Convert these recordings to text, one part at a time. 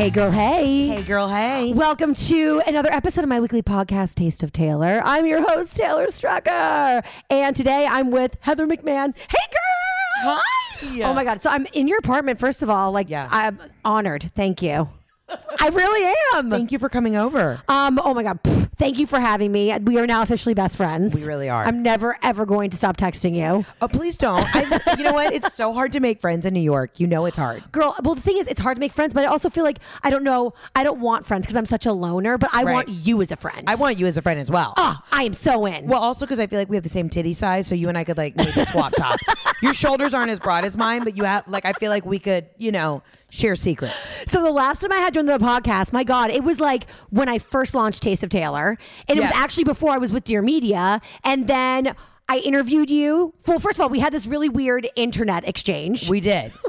Hey, girl, hey. Hey, girl, hey. Welcome to another episode of my weekly podcast, Taste of Taylor. I'm your host, Taylor Strecker. And today I'm with Heather McMahan. Hey, girl. Hi. Oh, my God. So I'm in your apartment, first of all. Like, Yeah. I'm honored. Thank you. I really am. Thank you for coming over. Um, oh my God. Thank you for having me. We are now officially best friends. We really are. I'm never, ever going to stop texting you. Oh, please don't. I, you know what? It's so hard to make friends in New York. You know it's hard. Girl, well, the thing is, it's hard to make friends, but I also feel like I don't know. I don't want friends because I'm such a loner, but I Right. want you as a friend. I want you as a friend as well. Oh, I am so in. Well, also because I feel like we have the same titty size, so you and I could like maybe swap tops. Your shoulders aren't as broad as mine, but you have like I feel like we could, you know, share secrets. So the last time I had you on the podcast, my God, it was like when I first launched Taste of Taylor, and it Yes. was actually before I was with Dear Media, and then I interviewed you. Well, first of all, we had this really weird internet exchange. We did.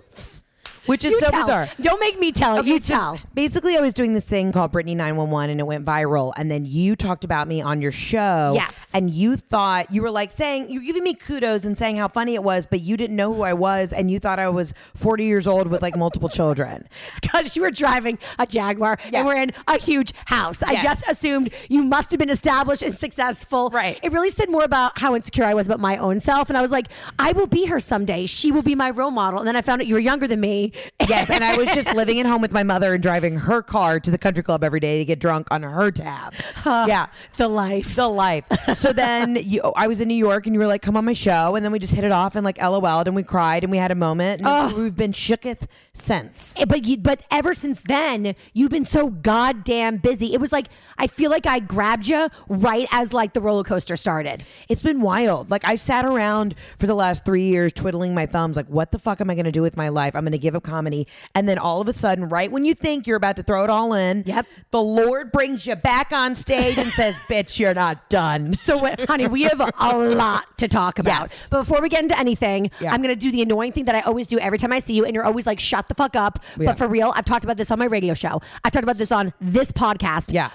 Which is You so tell. bizarre. Don't make me tell. Okay, You so tell. Basically, I was doing this thing called Brittany 911 and it went viral. And then you talked about me on your show. Yes. And you thought, you were like saying, you were giving me kudos and saying how funny it was, but you didn't know who I was. And you thought I was 40 years old with like multiple children. Because you were driving a Jaguar Yeah. and we're in a huge house. I just assumed you must have been established and successful. Right. It really said more about how insecure I was about my own self. And I was like, I will be her someday. She will be my role model. And then I found out you were younger than me. Yes. And I was just living at home with my mother and driving her car to the country club every day to get drunk on her tab. yeah. the life. The life. So then you, I was in New York and you were like, come on my show. And then we just hit it off and like LOL'd and we cried and we had a moment. And we've been shooketh since. Eh, But you, but ever since then, you've been so goddamn busy. It was like I feel like I grabbed you right as like the roller coaster started. It's been wild. Like I sat around for the last three years twiddling my thumbs, like, what the fuck am I gonna do with my life? I'm gonna give up comedy. And then all of a sudden, right when you think you're about to throw it all in, Yep. the Lord brings you back on stage and says, Bitch, you're not done. So, uh, honey, we have a lot to talk about. Yes. But before we get into anything, Yeah. I'm going to do the annoying thing that I always do every time I see you, and you're always like, shut the fuck up. Yeah. But for real, I've talked about this on my radio show. I've talked about this on this podcast. Yeah.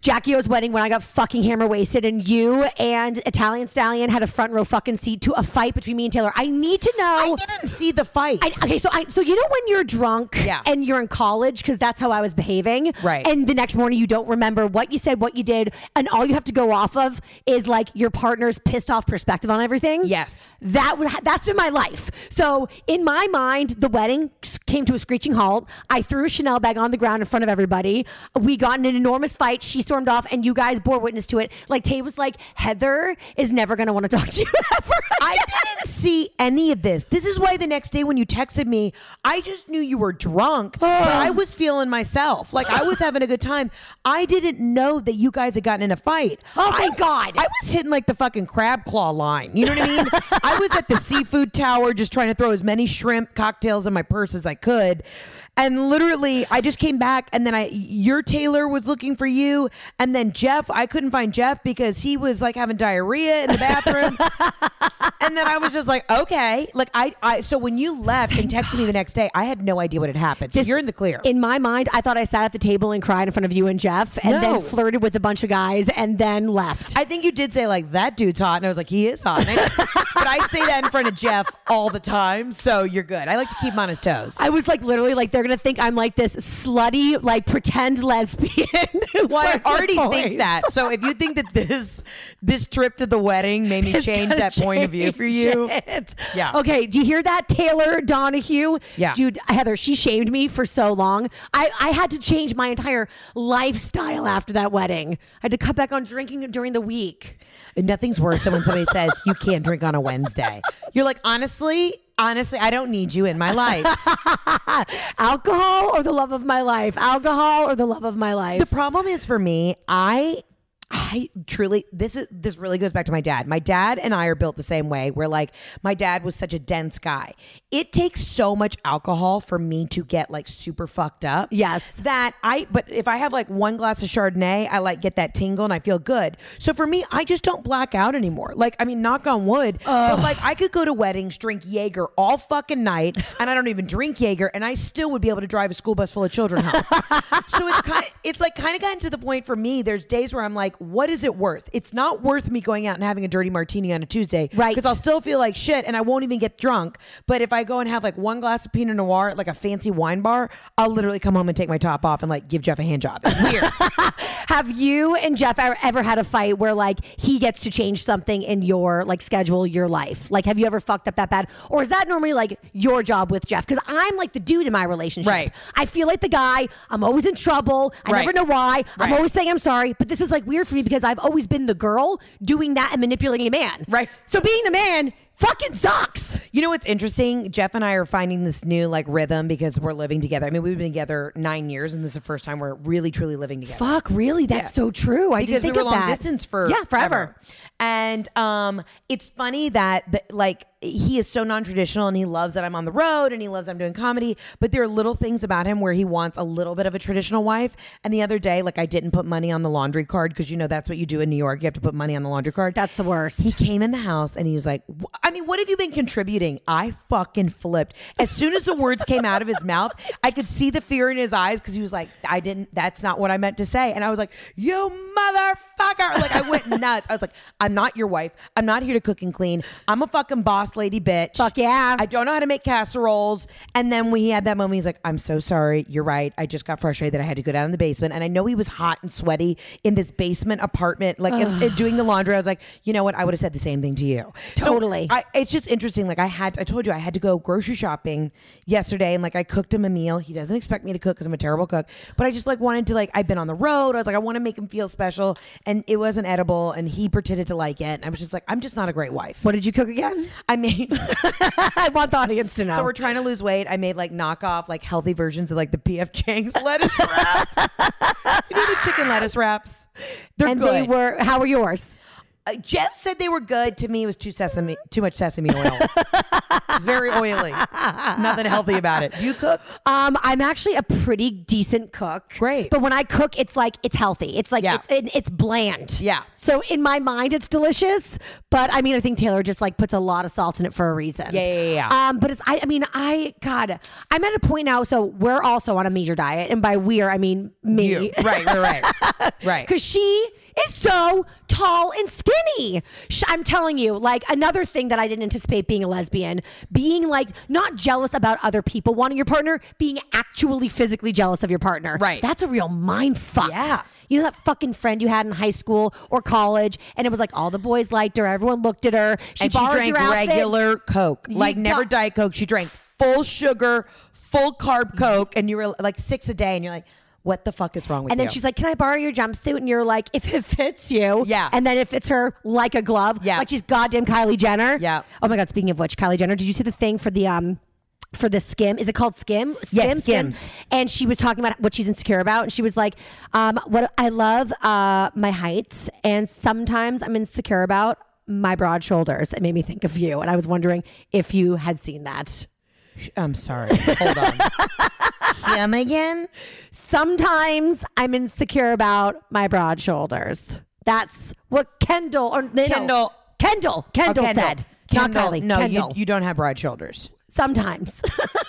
Jackie O's wedding when I got fucking hammer wasted, and you and Italian Stallion had a front row fucking seat to a fight between me and Taylor. I need to know. I didn't see the fight. I, okay, so I so you know when you're drunk Yeah. and you're in college because that's how I was behaving, Right. And the next morning you don't remember what you said, what you did, and all you have to go off of is like your partner's pissed off perspective on everything. Yes. that was that's been my life. So in my mind, the wedding came to a screeching halt. I threw a Chanel bag on the ground in front of everybody. We got in an enormous fight. She stormed off, and you guys bore witness to it. Like Tay was like, Heather is never to want to talk to you ever. I didn't see any of this. This is why the next day when you texted me, I just knew you were drunk, but I was feeling myself. Like I was having a good time. I didn't know that you guys had gotten in a fight. Oh, thank I- God. I was hitting like the fucking crab claw line. You know what I mean? I was at the seafood tower just trying to throw as many shrimp cocktails in my purse as I could. And literally, I just came back, and then I, your Taylor was looking for you, and then Jeff, I couldn't find Jeff because he was like having diarrhea in the bathroom. and then I was just like, okay. Like I, I so when you left and texted me the next day, I had no idea what had happened. So This- you're in the clear. In my mind, I thought I sat at the table and cried in front of you and Jeff, and No. then flirted with a bunch of guys, and then left. I think you did say like that dude's hot, and I was like, he is hot. I- but I say that in front of Jeff all the time, so you're good. I like to keep him on his toes. I was like, literally, like they're gonna think I'm like this slutty, like pretend lesbian. Well, I already boys. think that. So if you think that this this trip to the wedding made me It's change that point of view for you, it. Yeah. Okay. Do you hear that, Taylor Donahue? Yeah. Dude, Heather, she shamed me for so long. I, I had to change my entire lifestyle after that wedding. I had to cut back on drinking during the week. nothing's worse than when somebody says you can't drink on a Wednesday. You're like, honestly, honestly, I don't need you in my life. Alcohol or the love of my life? Alcohol or the love of my life? The problem is for me, I I truly this is this really goes back to my dad. My dad and I are built the same way. Where like my dad was such a dense guy. It takes so much alcohol for me to get like super fucked up. Yes. That I but if I have like one glass of Chardonnay, I like get that tingle and I feel good. So for me, I just don't black out anymore. Like I mean, knock on wood. But like I could go to weddings, drink Jaeger all fucking night, and I don't even drink Jaeger, and I still would be able to drive a school bus full of children home. so it's kind of it's like kind of gotten to the point for me. There's days where I'm like, what is it worth? It's not worth me going out and having a dirty martini on a Tuesday, Right. Because I'll still feel like shit, and I won't even get drunk. But if I go and have like one glass of Pinot Noir at like a fancy wine bar, I'll literally come home and take my top off and like give Jeff a hand job. It's weird. Have you and Jeff ever, had a fight where like he gets to change something in your like schedule, your life? Like, have you ever fucked up that bad, or is that normally like your job with Jeff? Because I'm like the dude in my relationship. Right. I feel like the guy. I'm always in trouble. I Right. never know why. I'm always saying I'm sorry, but this is like weird for me because I've always been the girl doing that and manipulating a man. Right. So being the man fucking sucks. You know what's interesting? Jeff and I are finding this new like rhythm because we're living together. I mean, we've been together nine years, and this is the first time we're really truly living together. Fuck, really? That's Yeah. so true. I because didn't think we were of long that. distance for yeah, forever. And um, it's funny that the, like he is so non-traditional and he loves that I'm on the road and he loves I'm doing comedy. But there are little things about him where he wants a little bit of a traditional wife. And the other day, like I didn't put money on the laundry card because you know that's what you do in New York. You have to put money on the laundry card. That's the worst. He came in the house and he was like, I mean, what have you been contributing? I fucking flipped. As soon as the words came out of his mouth, I could see the fear in his eyes because he was like, I didn't, that's not what I meant to say. And I was like, you motherfucker. Like, I went nuts. I was like, I'm not your wife. I'm not here to cook and clean. I'm a fucking boss lady bitch. Fuck yeah. I don't know how to make casseroles. And then we had that moment, he's like, I'm so sorry. You're right. I just got frustrated that I had to go down in the basement. And I know he was hot and sweaty in this basement apartment, like in- in doing the laundry. I was like, you know what? I would have said the same thing to you. So Totally. I, it's just interesting. Like I had, I told you I had to go grocery shopping yesterday, and like I cooked him a meal. He doesn't expect me to cook because I'm a terrible cook, but I just like wanted to like I've been on the road. I was like I want to make him feel special, and it wasn't edible, and he pretended to like it. And I was just like I'm just not a great wife. What did you cook again? I made. I want the audience to know. So we're trying to lose weight. I made like knockoff, like healthy versions of like the PF Chang's lettuce wrap. you know the chicken lettuce wraps? They're and good. they were. How were yours? Uh, Jeff said they were good. To me, it was too sesame, too much sesame oil. it's very oily. Nothing healthy about it. Do you cook? Um, I'm actually a pretty decent cook. Great. But when I cook, it's like it's healthy. It's like Yeah. it's it, it's bland. Yeah. So in my mind, it's delicious. But I mean, I think Taylor just like puts a lot of salt in it for a reason. Yeah, yeah, yeah. Um, but it's I, I mean, I God, I'm at a point now. So we're also on a major diet, and by we're I mean me. You. Right, right, right. right. Because she is so tall and skinny. I'm telling you, like another thing that I didn't anticipate being a lesbian, being like not jealous about other people wanting your partner, being actually physically jealous of your partner. Right. That's a real mind fuck. Yeah. You know that fucking friend you had in high school or college, and it was like all the boys liked her, everyone looked at her. She and she drank regular Coke, like You never got- Diet Coke. She drank full sugar, full carb Coke, and you were like six a day, and you're like, what the fuck is wrong with And you? And then she's like, "Can I borrow your jumpsuit?" And you're like, "If it fits you, Yeah. And then it fits her like a glove, Yeah. Like she's goddamn Kylie Jenner, Yeah. Oh my god, speaking of which, Kylie Jenner, did you see the thing for the um? For the skim, is it called skim? Yes, Skim, Skims. And she was talking about what she's insecure about, and she was like, um, "What I love uh, my heights, and sometimes I'm insecure about my broad shoulders." It made me think of you, and I was wondering if you had seen that. I'm sorry. Hold on. Him again? Sometimes I'm insecure about my broad shoulders. That's what Kendall or no, no, Kendall. Kendall Kendall, Oh, Kendall. said. Not Kendall, Kylie, No, you, you don't have broad shoulders. Sometimes.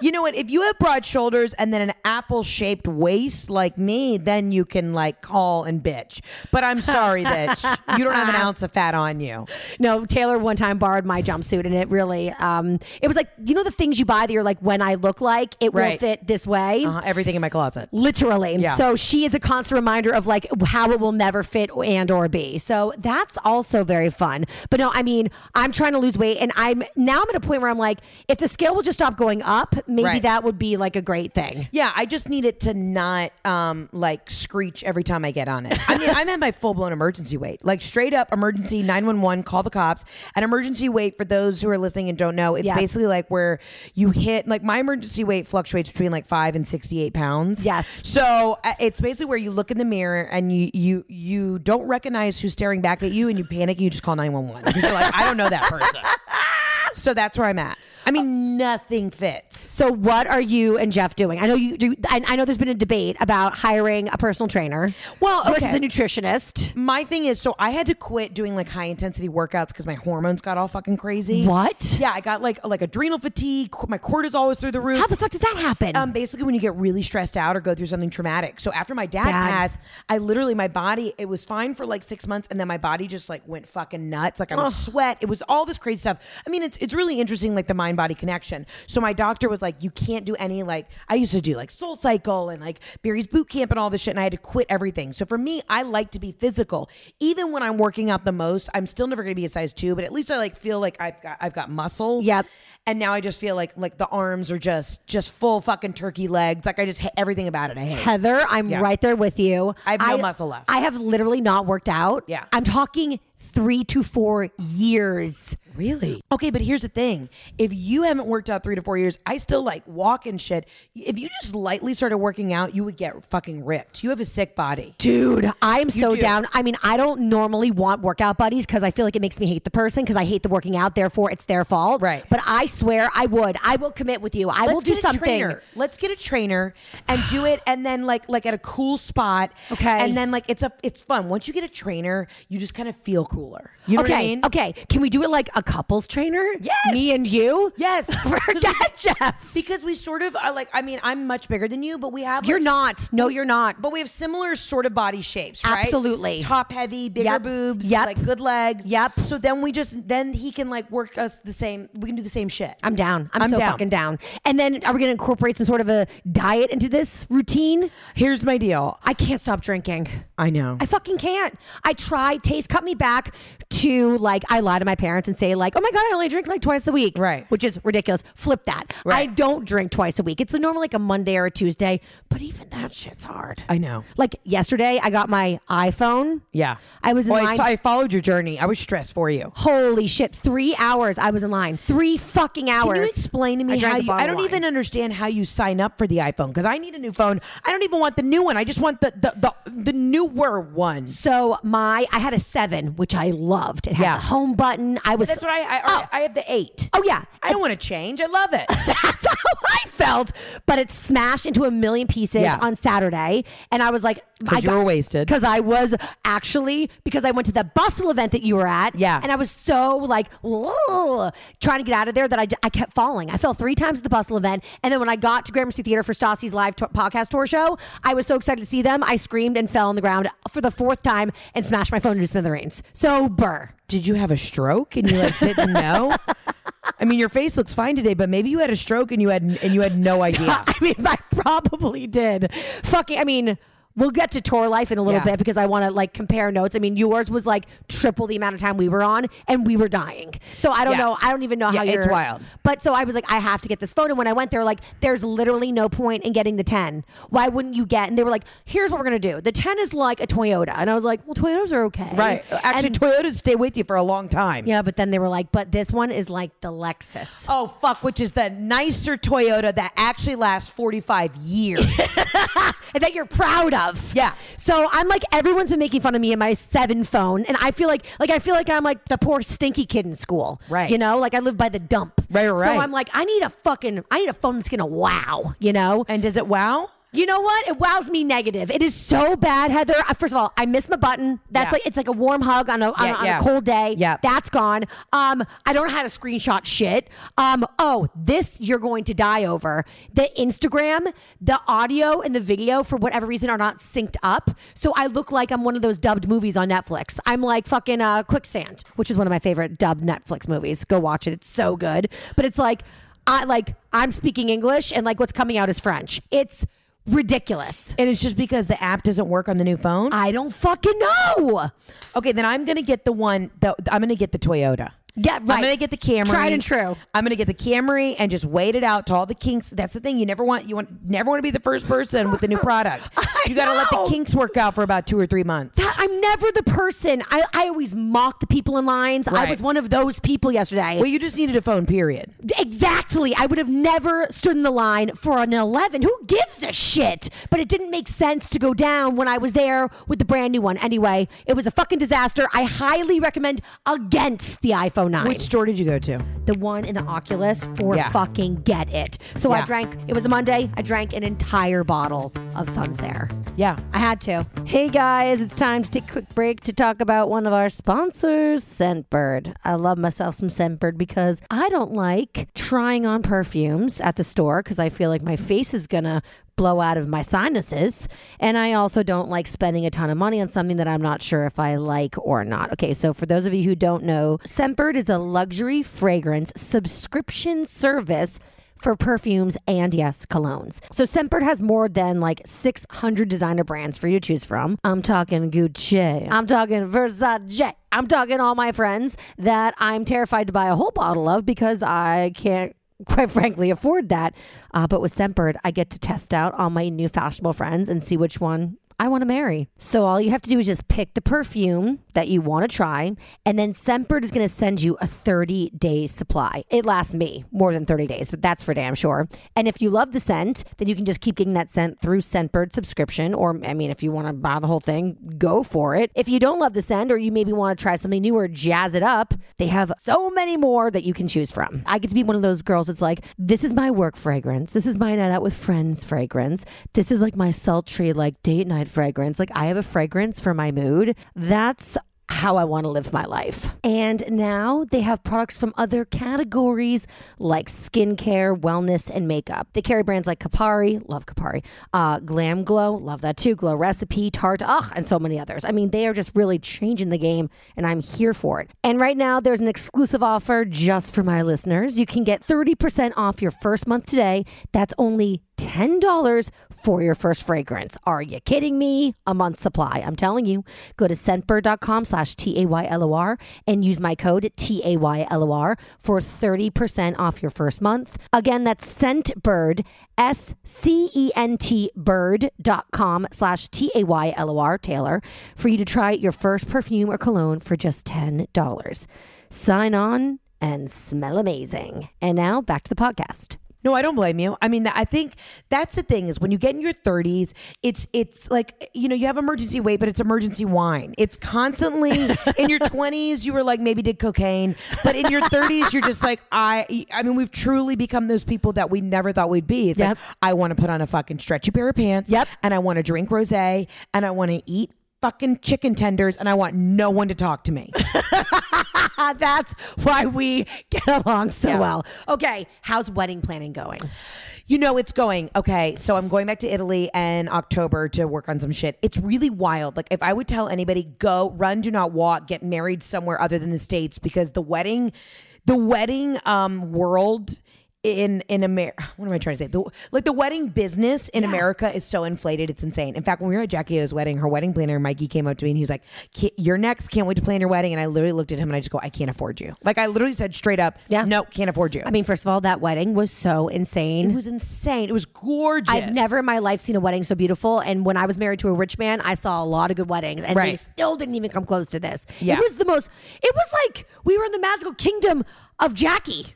You know what? If you have broad shoulders and then an apple shaped waist like me, then you can like call and bitch. But I'm sorry, bitch. You don't have an ounce of fat on you. no, Taylor one time borrowed my jumpsuit, and it really, um, it was like you know the things you buy that you're like, when I look like it will Right. fit this way. Uh, everything in my closet. Literally. Yeah. So she is a constant reminder of like how it will never fit and or be. So that's also very fun. But no, I mean, I'm trying to lose weight and I'm now I'm at a point where I'm like, if the scale will just stop going up, maybe Right. that would be like a great thing. Yeah, I just need it to not um like screech every time I get on it. I mean, I'm at my full blown emergency weight, like straight up emergency 911, call the cops. An emergency weight for those who are listening and don't know, it's Yes. basically like where you hit like my emergency weight fluctuates between like five and 68 pounds. Yes. So uh, it's basically where you look in the mirror and you you you don't recognize who's staring back at you and you panic and you just call 911 because you're like, I don't know that person. so that's where I'm at. I mean, nothing fits. So what are you and Jeff doing? I know you do. I, I know there's been a debate about hiring a personal trainer. Well, versus okay. a nutritionist. My thing is, so I had to quit doing like high intensity workouts because my hormones got all fucking crazy. What? Yeah, I got like like adrenal fatigue. My cortisol was through the roof. How the fuck did that happen? um, basically, when you get really stressed out or go through something traumatic. So after my dad, Dad. passed, I literally my body it was fine for like six months, and then my body just like went fucking nuts. Like I would sweat. It was all this crazy stuff. I mean, it's it's really interesting, like the mind body connection. So my doctor was like, you can't do any like I used to do like Soul Cycle and like Barry's Boot Camp and all this shit, and I had to quit everything. So for me, I like to be physical, even when I'm working out the most. I'm still never going to be a size two, but at least I like feel like I've got I've got muscle. Yep. And now I just feel like like the arms are just just full fucking turkey legs. Like I just hate everything about it. I hate. Heather, I'm Yeah. right there with you. I have no muscle left. I have literally not worked out. Yeah. I'm talking three to four years. Really? Okay, but here's the thing. If you haven't worked out three to four years, I still like walk and shit. If you just lightly started working out, you would get fucking ripped. You have a sick body. Dude, I am so do. down. I mean, I don't normally want workout buddies because I feel like it makes me hate the person because I hate the working out. Therefore, it's their fault. Right. But I swear I would. I will commit with you. I will do something. trainer. Let's get a trainer and do it, and then like like at a cool spot. Okay. And then like it's a it's fun. Once you get a trainer, you just kind of feel cooler. You know okay. what I mean? Okay. Can we do it like a couples trainer? Yes. Me and you? Yes. Forget Jeff. Because we sort of are like. I mean, I'm much bigger than you, but we have. You're not. No, you're not. But we have similar sort of body shapes, right? Absolutely. Top heavy, bigger Yep. boobs, Yep. like good legs. Yep. So then we just then he can like work us the same. We can do the same shit. I'm down. I'm, I'm so down. fucking down. And then are we going to incorporate some sort of a diet into this routine? Here's my deal. I can't stop drinking. I know. I fucking can't. I try. Taste cut me back to like I lie to my parents and say like, oh my god, I only drink like twice a week, Right. Which is ridiculous. Flip that. I don't drink twice a week. It's normally like a Monday or a Tuesday, but even that shit's hard. I know. Like yesterday, I got my iPhone. Yeah. I was in Well, I, line- saw- I followed your journey. I was stressed for you. Holy shit! Three hours I was in line. Three fucking hours. Can you explain to me I how you? I don't wine. even understand how you sign up for the iPhone because I need a new phone. I don't even want the new one. I just want the the the, the newer one. So my I had a seven, which I loved. It had Yeah. the home button. I was That's what I I, Oh. I have the eight. Oh yeah, I don't want to change. I love it. That's how I felt. But it smashed into a million pieces Yeah. on Saturday. And I was like, 'Cause you were wasted. Because I was actually, because I went to the bustle event that you were at. Yeah. And I was so like, trying to get out of there that I, I kept falling. I fell three times at the bustle event. And then when I got to Gramercy Theater for Stassi's live to- podcast tour show, I was so excited to see them. I screamed and fell on the ground for the fourth time and smashed my phone into smithereens. Did you have a stroke and you like didn't know? I mean, your face looks fine today, but maybe you had a stroke and you had and you had no idea. I mean, I probably did. Fucking, I mean, we'll get to tour life in a little Yeah. bit because I want to like compare notes. I mean, yours was like triple the amount of time we were on, and we were dying. So I don't Yeah. know. I don't even know Yeah, how you're. it's wild. But so I was like, I have to get this phone. And when I went there, like, there's literally no point in getting the 10. Why wouldn't you get? And they were like, here's what we're gonna do. The 10 is like a Toyota, and I was like, well, Toyotas are okay, Right. Actually, And- Toyotas stay with you for a long time. yeah, but then they were like, but this one is like the Lexus. Oh fuck! Which is the nicer Toyota that actually lasts forty five years. and that you're proud of. Yeah. So I'm like, everyone's been making fun of me and my seven phone, and I feel like, like I feel like I'm like the poor stinky kid in school. Right. You know, like I live by the dump. Right, right. So I'm like, I need a fucking, I need a phone that's gonna wow. You know. and does it wow? You know what? It wows me negative. It is so bad, Heather. Uh, First of all, I miss my button. That's Yeah. like it's like a warm hug on a, on, Yeah, a, on yeah. a cold day. Yeah. That's gone. Um, I don't know how to screenshot shit. Um, oh, this you're going to die over. The Instagram, the audio and the video for whatever reason are not synced up. So I look like I'm one of those dubbed movies on Netflix. I'm like fucking uh, Quicksand, which is one of my favorite dubbed Netflix movies. Go watch it. It's so good. But it's like I like I'm speaking English and like what's coming out is French. It's ridiculous. And it's just because the app doesn't work on the new phone. I don't fucking know. okay, then I'm gonna get the one. The, I'm gonna get the Toyota. Yeah, I'm gonna get the Camry. Tried and true. I'm gonna get the Camry and just wait it out to all the kinks. That's the thing. You never want you want never want to be the first person with the new product. You gotta let the kinks work out for about two or three months. I'm never the person. I, I always mock the people in lines. I was one of those people yesterday. Well, you just needed a phone. Period. Exactly. I would have never stood in the line for an 11. Who gives a shit? But it didn't make sense to go down when I was there with the brand new one. Anyway, it was a fucking disaster. I highly recommend against the iPhone 9. Which store did you go to? the one in the Oculus for Yeah. fucking get it. So I drank, it was a Monday, I drank an entire bottle of Sancerre. Yeah. I had to. Hey guys, it's time to take a quick break to talk about one of our sponsors, Scentbird. I love myself some Scentbird because I don't like trying on perfumes at the store because I feel like my face is gonna blow out of my sinuses. And I also don't like spending a ton of money on something that I'm not sure if I like or not. Okay, so for those of you who don't know, Scentbird is a luxury fragrance subscription service for perfumes and yes, colognes. So Scentbird has more than like 600 designer brands for you to choose from. I'm talking Gucci. I'm talking Versace. I'm talking all my friends that I'm terrified to buy a whole bottle of because I can't quite frankly afford that. Uh, but with Scentbird, I get to test out all my new fashionable friends and see which one I want to marry. So all you have to do is just pick the perfume that you want to try, and then Scentbird is going to send you a 30 day supply. It lasts me more than 30 days, but that's for damn sure. And if you love the scent, then you can just keep getting that scent through Scentbird subscription. Or I mean, if you want to buy the whole thing, go for it. If you don't love the scent, or you maybe want to try something new or jazz it up, they have so many more that you can choose from. I get to be one of those girls that's like, this is my work fragrance. This is my night out with friends fragrance. This is like my sultry like date night fragrance. Like I have a fragrance for my mood. That's how I want to live my life. And now they have products from other categories like skincare, wellness, and makeup. They carry brands like Kopari, love Kopari, uh, Glam Glow, love that too, Glow Recipe, Tarte, ugh, and so many others. I mean, they are just really changing the game, and I'm here for it. And right now, there's an exclusive offer just for my listeners. You can get 30% off your first month today. That's only $10 for your first fragrance. Are you kidding me? A month supply. I'm telling you. Go to scentbird.com slash T-A-Y-L-O-R and use my code T-A-Y-L-O-R for 30% off your first month. Again, that's Scentbird, S-C-E-N-T bird.com slash T-A-Y-L-O-R, Taylor, for you to try your first perfume or cologne for just $10. Sign on and smell amazing. And now back to the podcast. No, I don't blame you. I mean, I think that's the thing is when you get in your 30s, it's it's like you know you have emergency weight, but it's emergency wine. It's constantly in your 20s you were like maybe did cocaine, but in your 30s you're just like I. I mean, we've truly become those people that we never thought we'd be. It's Yep. like I want to put on a fucking stretchy pair of pants. Yep. And I want to drink rosé, and I want to eat fucking chicken tenders, and I want no one to talk to me. That's why we get along so Yeah. well. Okay, how's wedding planning going? You know, it's going. Okay, so I'm going back to Italy in October to work on some shit. It's really wild. Like, if I would tell anybody, go, run, do not walk, get married somewhere other than the States, because the wedding, the wedding um, world in in America, what am I trying to say? The, like the wedding business in America is so inflated, it's insane. In fact, when we were at Jackie O's wedding, her wedding planner Mikey came up to me and he was like, "Ki- "You're next. Can't wait to plan your wedding." And I literally looked at him and I just go, "I can't afford you." Like I literally said straight up, Yeah. no, can't afford you." I mean, first of all, that wedding was so insane. It was insane. It was gorgeous. I've never in my life seen a wedding so beautiful. And when I was married to a rich man, I saw a lot of good weddings, and they still didn't even come close to this. Yeah. It was the most. It was like we were in the magical kingdom of Jackie.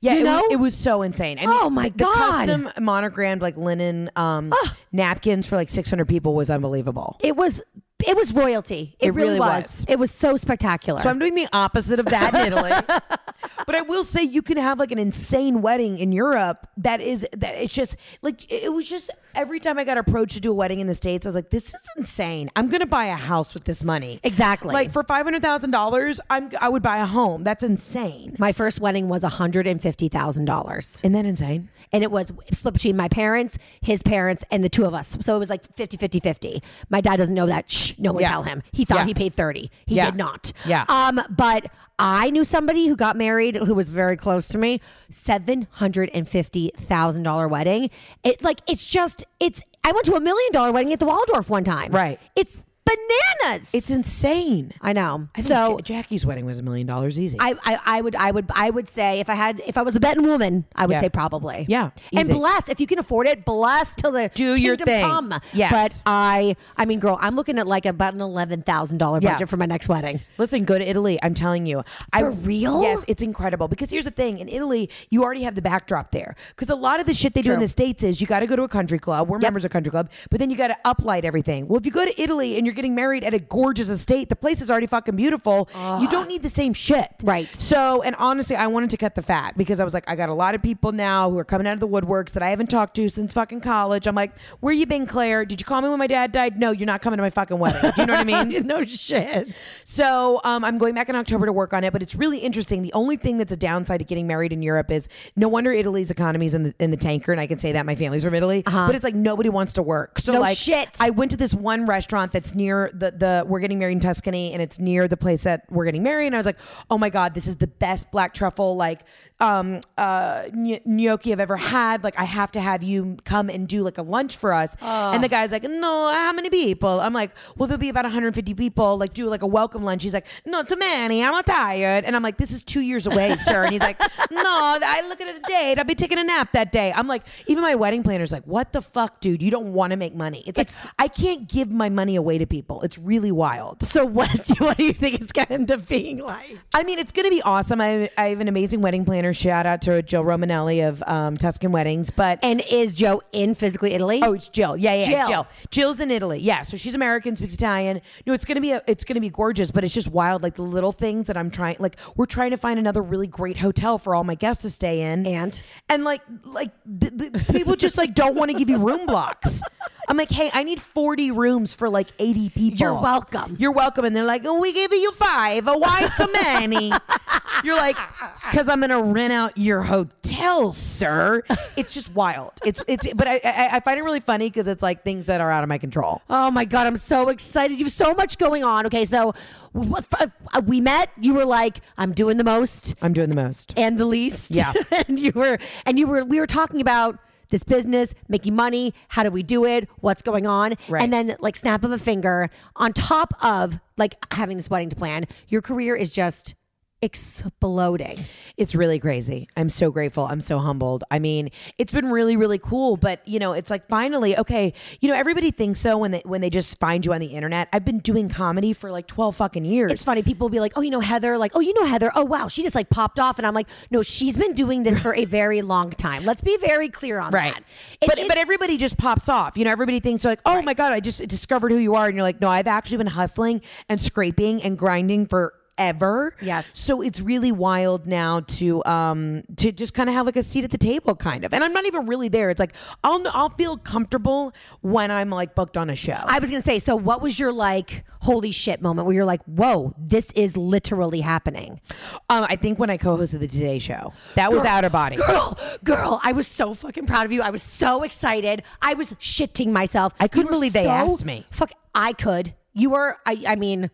Yeah, you it, know, was, it was so insane. I mean, Oh, my the God. custom monogrammed like linen um, napkins for like 600 people was unbelievable. It was. It was royalty. It, It really, really was. was. It was so spectacular. So I'm doing the opposite of that in Italy. but I will say you can have like an insane wedding in Europe that is that it's just like it was just every time I got approached to do a wedding in the states, I was like, this is insane. I'm gonna buy a house with this money. Exactly. Like for five hundred thousand dollars, I'm I would buy a home. That's insane. My first wedding was $150,000. Isn't that insane? and it was split between my parents, his parents, and the two of us. So it was like 50, 50, 50. My dad doesn't know that. Shh, no one Yeah. tell him. He thought Yeah. he paid 30. He Yeah. did not. Yeah. Um, but I knew somebody who got married who was very close to me. Seven hundred and fifty thousand dollar wedding. It like it's just it's. I went to a million dollar wedding at the Waldorf one time. Right. It's bananas. It's insane. I know. I so Ja- Jackie's wedding was a million dollars easy. I, I, I would I would I would say if I had if I was a betting woman, I would Yeah. say probably. Yeah, And easy. bless if you can afford it, bless till the Do your thing. come. Yes. But I I mean girl, I'm looking at like about an eleven thousand dollar Yeah. budget for my next wedding. Listen, go to Italy. I'm telling you. I, For real? Yes, it's incredible. Because here's the thing: in Italy, you already have the backdrop there. Because a lot of the shit they do in the states is you got to go to a country club. We're members of country club, but then you got to uplight everything. Well, if you go to Italy and you're getting married at a gorgeous estate, the place is already fucking beautiful. You don't need the same shit. Right. So, and honestly, I wanted to cut the fat because I was like, I got a lot of people now who are coming out of the woodworks that I haven't talked to since fucking college. I'm like, where you been, Claire? Did you call me when my dad died? No, you're not coming to my fucking wedding. Do you know what I mean? no shit. So um, I'm going back in October to work on it, but it's really interesting. The only thing that's a downside to getting married in Europe is no wonder Italy's economy is in the in the tanker, and I can say that my family's from Italy. But it's like nobody wants to work. So No like, shit. I went to this one restaurant that's near the the we're getting married in Tuscany, and it's near the place that we're getting married. And I was like, oh my god, this is the best black truffle like um uh gnocchi I've ever had. Like I have to have you come and do like a lunch for us. And the guy's like, no, how many people? I'm like, well, there'll be about 150 people. Like do like a welcome lunch. He's like, not too many. I'm not tired. And I'm like, this is two years away, sir. And he's like, no, I look at a date. I'll be taking a nap that day. I'm like, even my wedding planner's like, what the fuck, dude? You don't want to make money. It's, It's- like I can't give my money away to people. It's really wild. So what what do you think it's gonna end up being like? I mean, it's going to be awesome. I, I have an amazing wedding planner. Shout out to Jill Romanelli of um, Tuscan Weddings. But And is Joe in physically Italy? oh, it's Jill. Yeah, yeah, Jill. Jill. Jill's in Italy. Yeah, so she's American, speaks Italian. No, it's going to be a, it's to be gorgeous. But it's just wild, like the little things that I'm trying. Like we're trying to find another really great hotel for all my guests to stay in. And? and like like the, the, people just like don't want to give you room blocks. I'm like, hey, I need 40 rooms for like 80 people. You're welcome. You're welcome. And they're like, oh, we gave you five. Oh, why so many? You're like, because I'm gonna rent out your hotel, sir. It's just wild. It's it's. But I I, I find it really funny because it's like things that are out of my control. Oh my god, I'm so excited! You have so much going on. Okay, so uh, we met. You were like, "I'm doing the most I'm doing the most. and the least." Yeah. and you were, and you were. We were talking about this business, making money. How do we do it? What's going on? Right. And then, like, snap of a finger, on top of like having this wedding to plan, your career is just exploding. It's really crazy. I'm so grateful. I'm so humbled. I mean, it's been really, really cool. But you know, it's like finally, okay. You know, everybody thinks so when they when they just find you on the internet. I've been doing comedy for like 12 fucking years. It's funny. People will be like, "Oh, you know Heather?" Like, "Oh, you know Heather?" Oh, wow, she just like popped off, and I'm like, "No, she's been doing this for a very long time." Let's be very clear on Right. that. It but is- but everybody just pops off. You know, everybody thinks like, oh my god, I just discovered who you are, and you're like, no, I've actually been hustling and scraping and grinding for ever Yes. so it's really wild now to um to just kind of have like a seat at the table kind of and i'm not even really there it's like i'll i'll feel comfortable when i'm like booked on a show I was gonna say, so what was your like holy shit moment where you're like, whoa, this is literally happening? um i think when i co-hosted the today show that was Girl, out of body Girl, girl, I was so fucking proud of you. I was so excited. I was shitting myself. I couldn't believe they asked me. Fuck, I could. You were. I. I mean.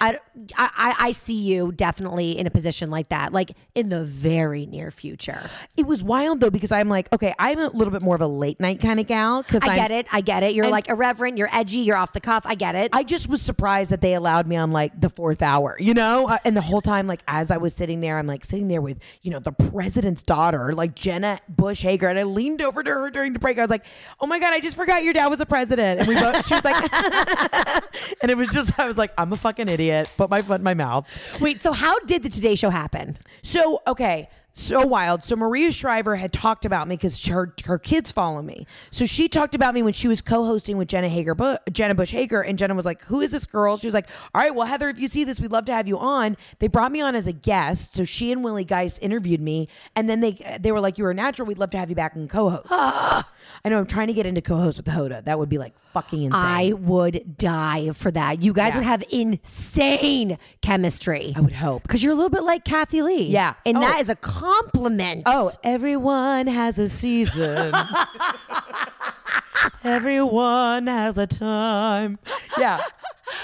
I, I, I see you definitely in a position like that, like in the very near future. it was wild though because i'm like okay i'm a little bit more of a late night kind of gal because I get it. I get it. You're like irreverent. You're edgy. You're off the cuff. I get it. I just was surprised that they allowed me on like the fourth hour, you know? Uh, and the whole time, like, as I was sitting there, I'm like sitting there with, you know, the president's daughter, like Jenna Bush Hager. And I leaned over to her during the break. I was like, oh my God, I just forgot your dad was a president. And we both, she was like, and it was just, I was like, I'm a fucking idiot. Put my foot in my mouth. Wait. So how did the Today Show happen? So, okay. so wild. So Maria Shriver had talked about me because her her kids follow me. So she talked about me when she was co-hosting with Jenna Hager, Bu- Jenna Bush Hager, and Jenna was like, "Who is this girl?" She was like, "All right, well Heather, if you see this, we'd love to have you on." They brought me on as a guest. So she and Willie Geist interviewed me, and then they they were like, "You were a natural. We'd love to have you back and co-host." I know I'm trying to get into co-host with the Hoda. That would be like fucking insane. I would die for that. You guys Yeah. would have insane chemistry. I would hope. Because you're a little bit like Kathie Lee. Yeah. And Oh. that is a compliment. Oh, everyone has a season. everyone has a time. Yeah.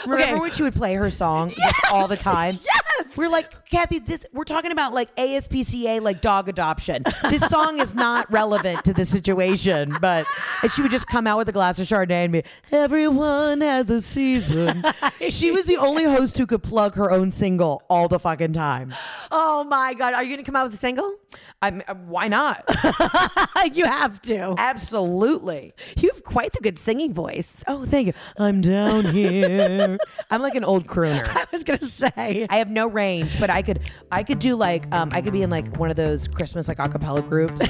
Remember Okay. when she would play her song just all the time? Yes. We're like, Kathie, this we're talking about like ASPCA, like dog adoption. This song is not relevant to the situation, but and she would just come out with a glass of Chardonnay and be, everyone has a season. she was the only host who could plug her own single all the fucking time. Oh my God. Are you going to come out with a single? I'm, uh, why not? you have to. Absolutely. You have quite the good singing voice. Oh, thank you. I'm down here. I'm like an old crooner. I was going to say. I have no range, but I could I could do like um I could be in like one of those Christmas like acapella groups,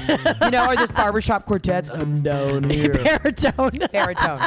you know, or this barbershop quartets. I'm down here. Baritone. Baritone.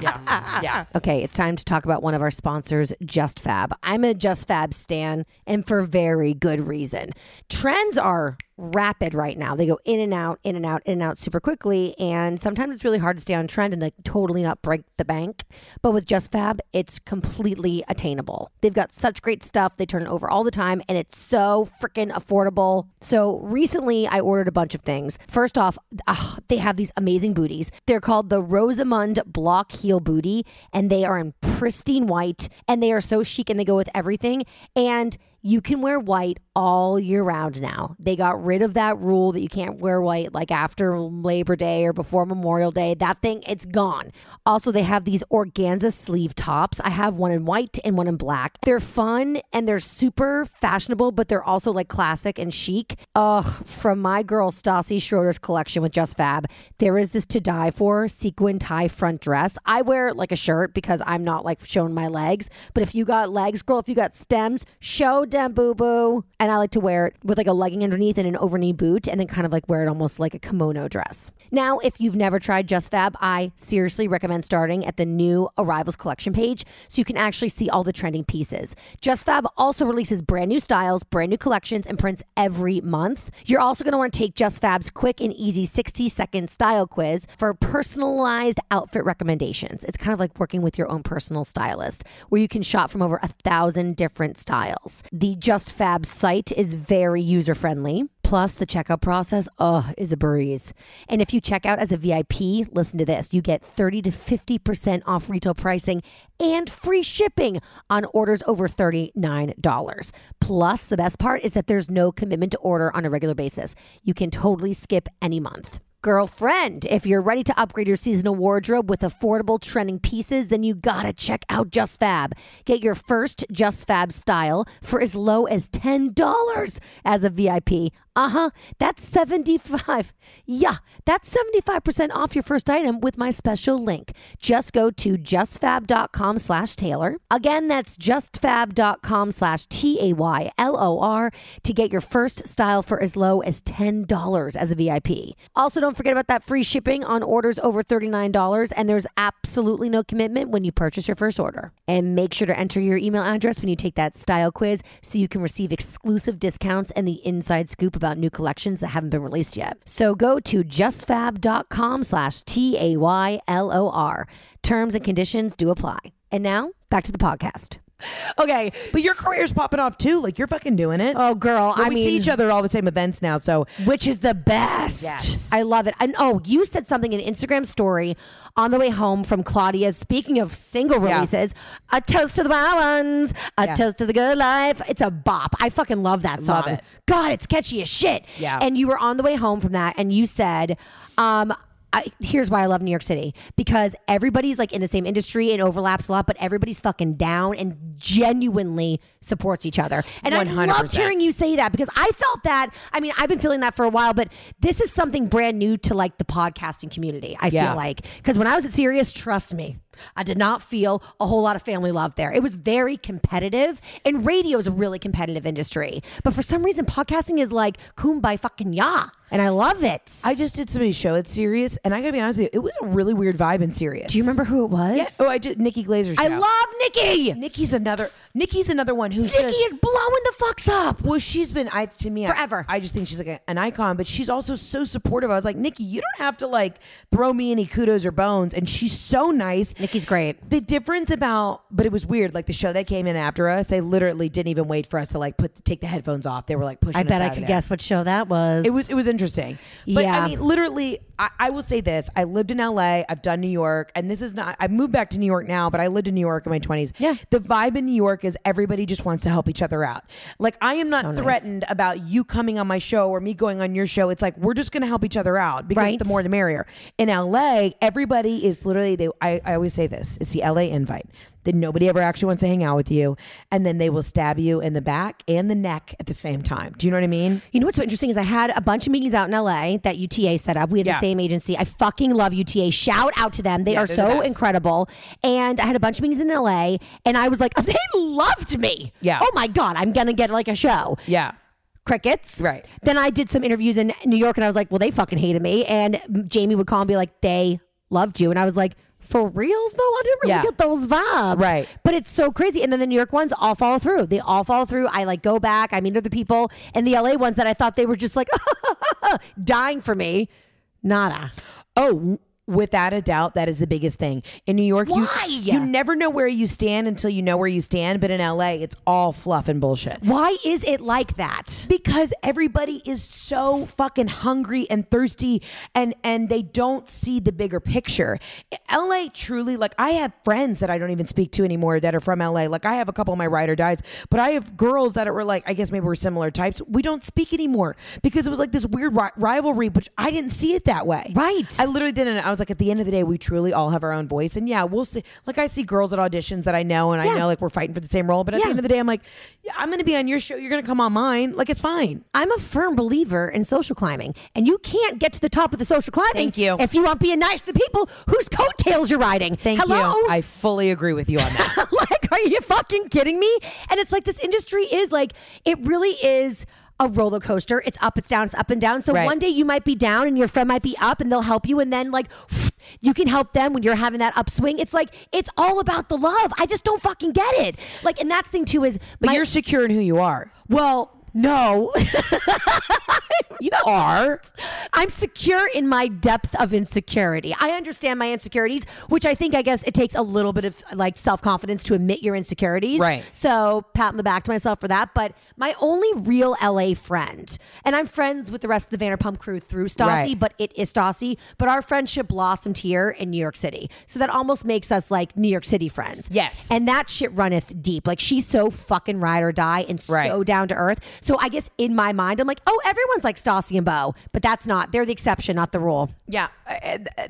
Yeah, yeah. Okay, it's time to talk about one of our sponsors, Just Fab. I'm a Just Fab stan, and for very good reason. Trends are rapid right now. They go in and out, in and out, in and out super quickly, and sometimes it's really hard to stay on trend and like totally not break the bank. But with Just Fab, it's completely attainable. They've got such great stuff. They turn it over all the time, and it's so freaking affordable. So recently, I ordered a bunch of things. First off, ah, they have these amazing booties. They're called the Rosamund Block Heel Booty, and they are in pristine white, and they are so chic, and they go with everything. And you can wear white all year round now. They got rid of that rule that you can't wear white like after Labor Day or before Memorial Day. That thing, it's gone. Also, they have these organza sleeve tops. I have one in white and one in black. They're fun and they're super fashionable, but they're also like classic and chic. Ugh, from my girl Stassi Schroeder's collection with Just Fab, there is this to die for sequin tie front dress. I wear it like a shirt because I'm not like showing my legs. But if you got legs, girl, if you got stems, show them boo boo. And I like to wear it with like a legging underneath and an over knee boot, and then kind of like wear it almost like a kimono dress. Now, if you've never tried Just Fab, I seriously recommend starting at the new Arrivals collection page so you can actually see all the trending pieces. Just Fab also releases brand new styles, brand new collections, and prints every month. You're also going to want to take Just Fab's quick and easy 60 second style quiz for personalized outfit recommendations. It's kind of like working with your own personal stylist, where you can shop from over a thousand different styles. The Just Fab site is very user friendly. Plus, the checkout process, oh, is a breeze. And if you check out as a VIP, listen to this you get 30 to 50% off retail pricing and free shipping on orders over $39. Plus, the best part is that there's no commitment to order on a regular basis. You can totally skip any month. Girlfriend, if you're ready to upgrade your seasonal wardrobe with affordable trending pieces, then you gotta check out Just Fab. Get your first Just Fab style for as low as $10 as a VIP. Uh huh. That's 75. Yeah, that's 75% off your first item with my special link. Just go to justfab.com slash Taylor. Again, that's justfab.com slash T A Y L O R to get your first style for as low as $10 as a VIP. Also, don't forget about that free shipping on orders over $39, and there's absolutely no commitment when you purchase your first order. And make sure to enter your email address when you take that style quiz so you can receive exclusive discounts and the inside scoop about new collections that haven't been released yet. So go to justfab.com slash T-A-Y-L-O-R. Terms and conditions do apply. And now, back to the podcast. Okay. But your career's popping off too. Like you're fucking doing it. Oh, girl. Well, I we mean, see each other at all the same events now. So which is the best. Yes. I love it. And oh, you said something in Instagram story on the way home from Claudia's. Speaking of single Yeah. releases, a toast to the wild ones, a Yeah. toast to the good life. It's a bop. I fucking love that song. Love it. God, it's catchy as shit. Yeah. And you were on the way home from that, and you said, um, I, here's why I love New York City because everybody's like in the same industry and overlaps a lot, but everybody's fucking down and genuinely supports each other. And I 100%. loved hearing you say that because I felt that. I mean, I've been feeling that for a while, but this is something brand new to like the podcasting community. I Yeah. feel like because when I was at Sirius, trust me. I did not feel a whole lot of family love there. It was very competitive, and radio is a really competitive industry. But for some reason, podcasting is like kumbaya fucking ya, and I love it. I just did somebody's show at Sirius, and I gotta be honest with you, it was a really weird vibe in Sirius. Do you remember who it was? Yeah. Oh, I did Nikki Glazer's I love Nikki. Nikki's another. Nikki's another one who's Nikki just. is blowing the fucks up. well, she's been I to me Forever. I, just think she's like a- an icon, but she's also so supportive. I was like, Nikki, you don't have to like throw me any kudos or bones, and she's so nice. Nikki's great. The difference about, but it was weird. Like the show that came in after us, they literally didn't even wait for us to like put take the headphones off. They were like pushing. I bet I could guess what show that was. It was it was interesting. But Yeah. I mean, literally, I, I will say this: I lived in LA. I've done New York, and this is not. I've moved back to New York now, but I lived in New York in my twenties. Yeah. The vibe in New York is everybody just wants to help each other out. Like I am not So nice. threatened about you coming on my show or me going on your show. It's like we're just going to help each other out because Right. the more the merrier. In LA, everybody is literally. They. I, I always say this: it's the LA invite. That nobody ever actually wants to hang out with you, and then they will stab you in the back and the neck at the same time. Do you know what I mean? You know what's so interesting is I had a bunch of meetings out in LA that UTA set up. We had Yeah. the same agency. I fucking love UTA. Shout out to them. They Yeah, are they're the so incredible. And I had a bunch of meetings in LA and I was like, they loved me. Yeah. Oh my God, I'm going to get like a show. Yeah. Crickets. Right. Then I did some interviews in New York and I was like, well, they fucking hated me. And Jamie would call and be like, they loved you. And I was like, for reals though, I didn't really Yeah. get those vibes. Right. But it's so crazy. And then the New York ones all follow through. They all follow through. I like go back, I meet other people. And the LA ones that I thought they were just like dying for me, nada. Oh, without a doubt, that is the biggest thing. In New York, you Why? you never know where you stand until you know where you stand. But in LA, it's all fluff and bullshit. Why is it like that? Because everybody is so fucking hungry and thirsty and and they don't see the bigger picture. LA truly like I have friends that I don't even speak to anymore that are from LA. Like I have a couple of my ride or dies, but I have girls that were like I guess maybe we're similar types. We don't speak anymore because it was like this weird ri- rivalry, which I didn't see it that way. Right. I literally didn't. I was like, at the end of the day, we truly all have our own voice. And yeah, we'll see. Like, I see girls at auditions that I know, and I know like we're fighting for the same role. But at Yeah. the end of the day, I'm like, yeah, I'm going to be on your show. You're going to come on mine. Like, it's fine. I'm a firm believer in social climbing, and you can't get to the top of the social climbing Thank you. if you aren't being nice to people whose coattails you're riding. Thank Hello? you. I fully agree with you on that. like, are you fucking kidding me? And it's like this industry is like, it really is a roller coaster. It's up, it's down, it's up and down. So Right. one day you might be down and your friend might be up and they'll help you. And then like, you can help them when you're having that upswing. It's like, it's all about the love. I just don't fucking get it. Like, and that's the thing too is, But my- you're secure in who you are. well, no. You are. I'm secure in my depth of insecurity. I understand my insecurities, which I think I guess it takes a little bit of like self confidence to admit your insecurities. Right. So pat on the back to myself for that. But my only real LA friend, and I'm friends with the rest of the Vanderpump crew through Stassi, Right. but it is Stassi. But our friendship blossomed here in New York City, so that almost makes us like New York City friends. Yes. And that shit runneth deep. Like she's so fucking ride or die and Right. so down to earth. So I guess in my mind, I'm like, oh, everyone's like Stassi and Bo, but that's not. They're the exception, not the rule. Yeah,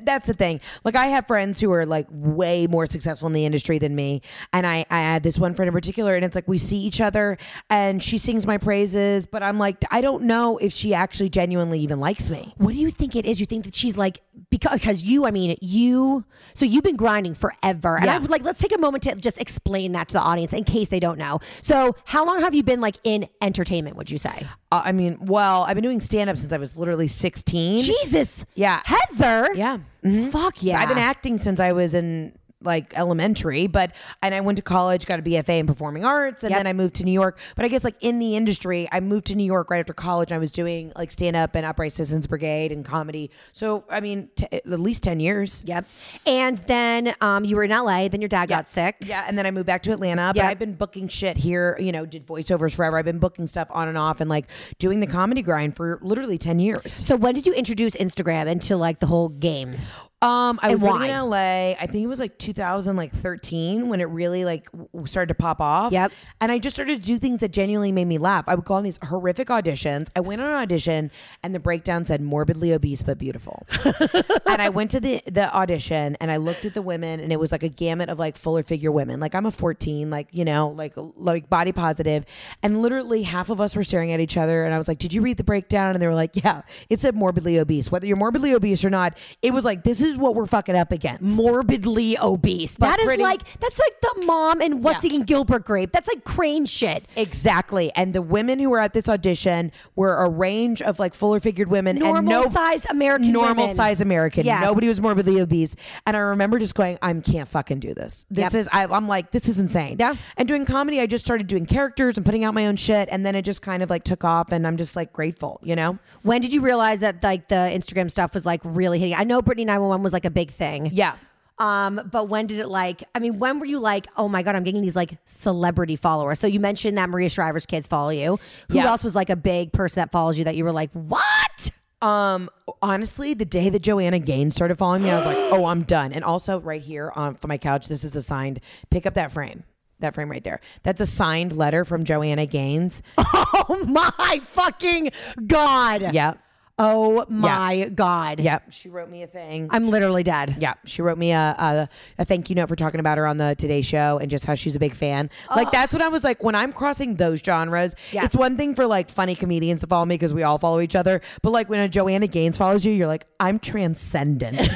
that's the thing. Like I have friends who are like way more successful in the industry than me, and I I had this one friend in particular, and it's like we see each other, and she sings my praises, but I'm like I don't know if she actually genuinely even likes me. What do you think it is? You think that she's like because because you, I mean, you. So you've been grinding forever, and I Yeah. would like let's take a moment to just explain that to the audience in case they don't know. So how long have you been like in entertainment? Would you say? Uh, I mean, well, I've been doing stand up since I was literally 16. Jesus, Yeah. Heather, Yeah. fuck yeah. I've been acting since I was in like elementary, but and I went to college, got a BFA in performing arts, and Yep. then I moved to New York. But I guess like in the industry, I moved to New York right after college. And I was doing like stand up and Upright Citizens Brigade and comedy. So I mean, t- at least ten years. Yep. And then um, you were in LA. Then your dad got sick. Yeah, and then I moved back to Atlanta. But Yep. I've been booking shit here. You know, did voiceovers forever. I've been booking stuff on and off, and like doing the comedy grind for literally ten years. So when did you introduce Instagram into like the whole game? Um, I And was living why? in LA. I think it was like 2013 when it really like w- started to pop off. Yep. And I just started to do things that genuinely made me laugh. I would go on these horrific auditions. I went on an audition, and the breakdown said morbidly obese but beautiful. and I went to the the audition, and I looked at the women, and it was like a gamut of like fuller figure women. Like I'm a 14, like you know, like like body positive, and literally half of us were staring at each other, and I was like, "Did you read the breakdown?" And they were like, "Yeah, it said morbidly obese. Whether you're morbidly obese or not, it was like this is is what we're fucking up against. morbidly obese. That is pretty- like that's like the mom and what's eating Gilbert grape. That's like crane shit. Exactly. And the women who were at this audition were a range of like fuller figured women and Normal no sized American normal women. size American. Yes. Nobody was morbidly obese. And I remember just going, I can't fucking do this. This Yep. is I, I'm like, this is insane. Yeah. And doing comedy, I just started doing characters and putting out my own shit, and then it just kind of like took off, and I'm just like grateful, you know. When did you realize that like the Instagram stuff was like really hitting? I know Brittany 911 was like a big thing. Yeah. Um, but when did it like? I mean, when were you like, oh my god, I'm getting these like celebrity followers? So you mentioned that Maria Shriver's kids follow you. Who Yeah. else was like a big person that follows you that you were like, what? Um, honestly, the day that Joanna Gaines started following me, I was like, oh, I'm done. And also, right here on for my couch, this is a signed. Pick up that frame. That frame right there. That's a signed letter from Joanna Gaines. Oh my fucking god! Yep. Oh my god! Yep. She wrote me a thing. I'm literally dead. yeah, she wrote me a, a a thank you note for talking about her on the Today Show and just how she's a big fan. Like oh. that's what I was like when I'm crossing those genres. Yes. It's one thing for like funny comedians to follow me because we all follow each other, but like when a Joanna Gaines follows you, you're like I'm transcendent.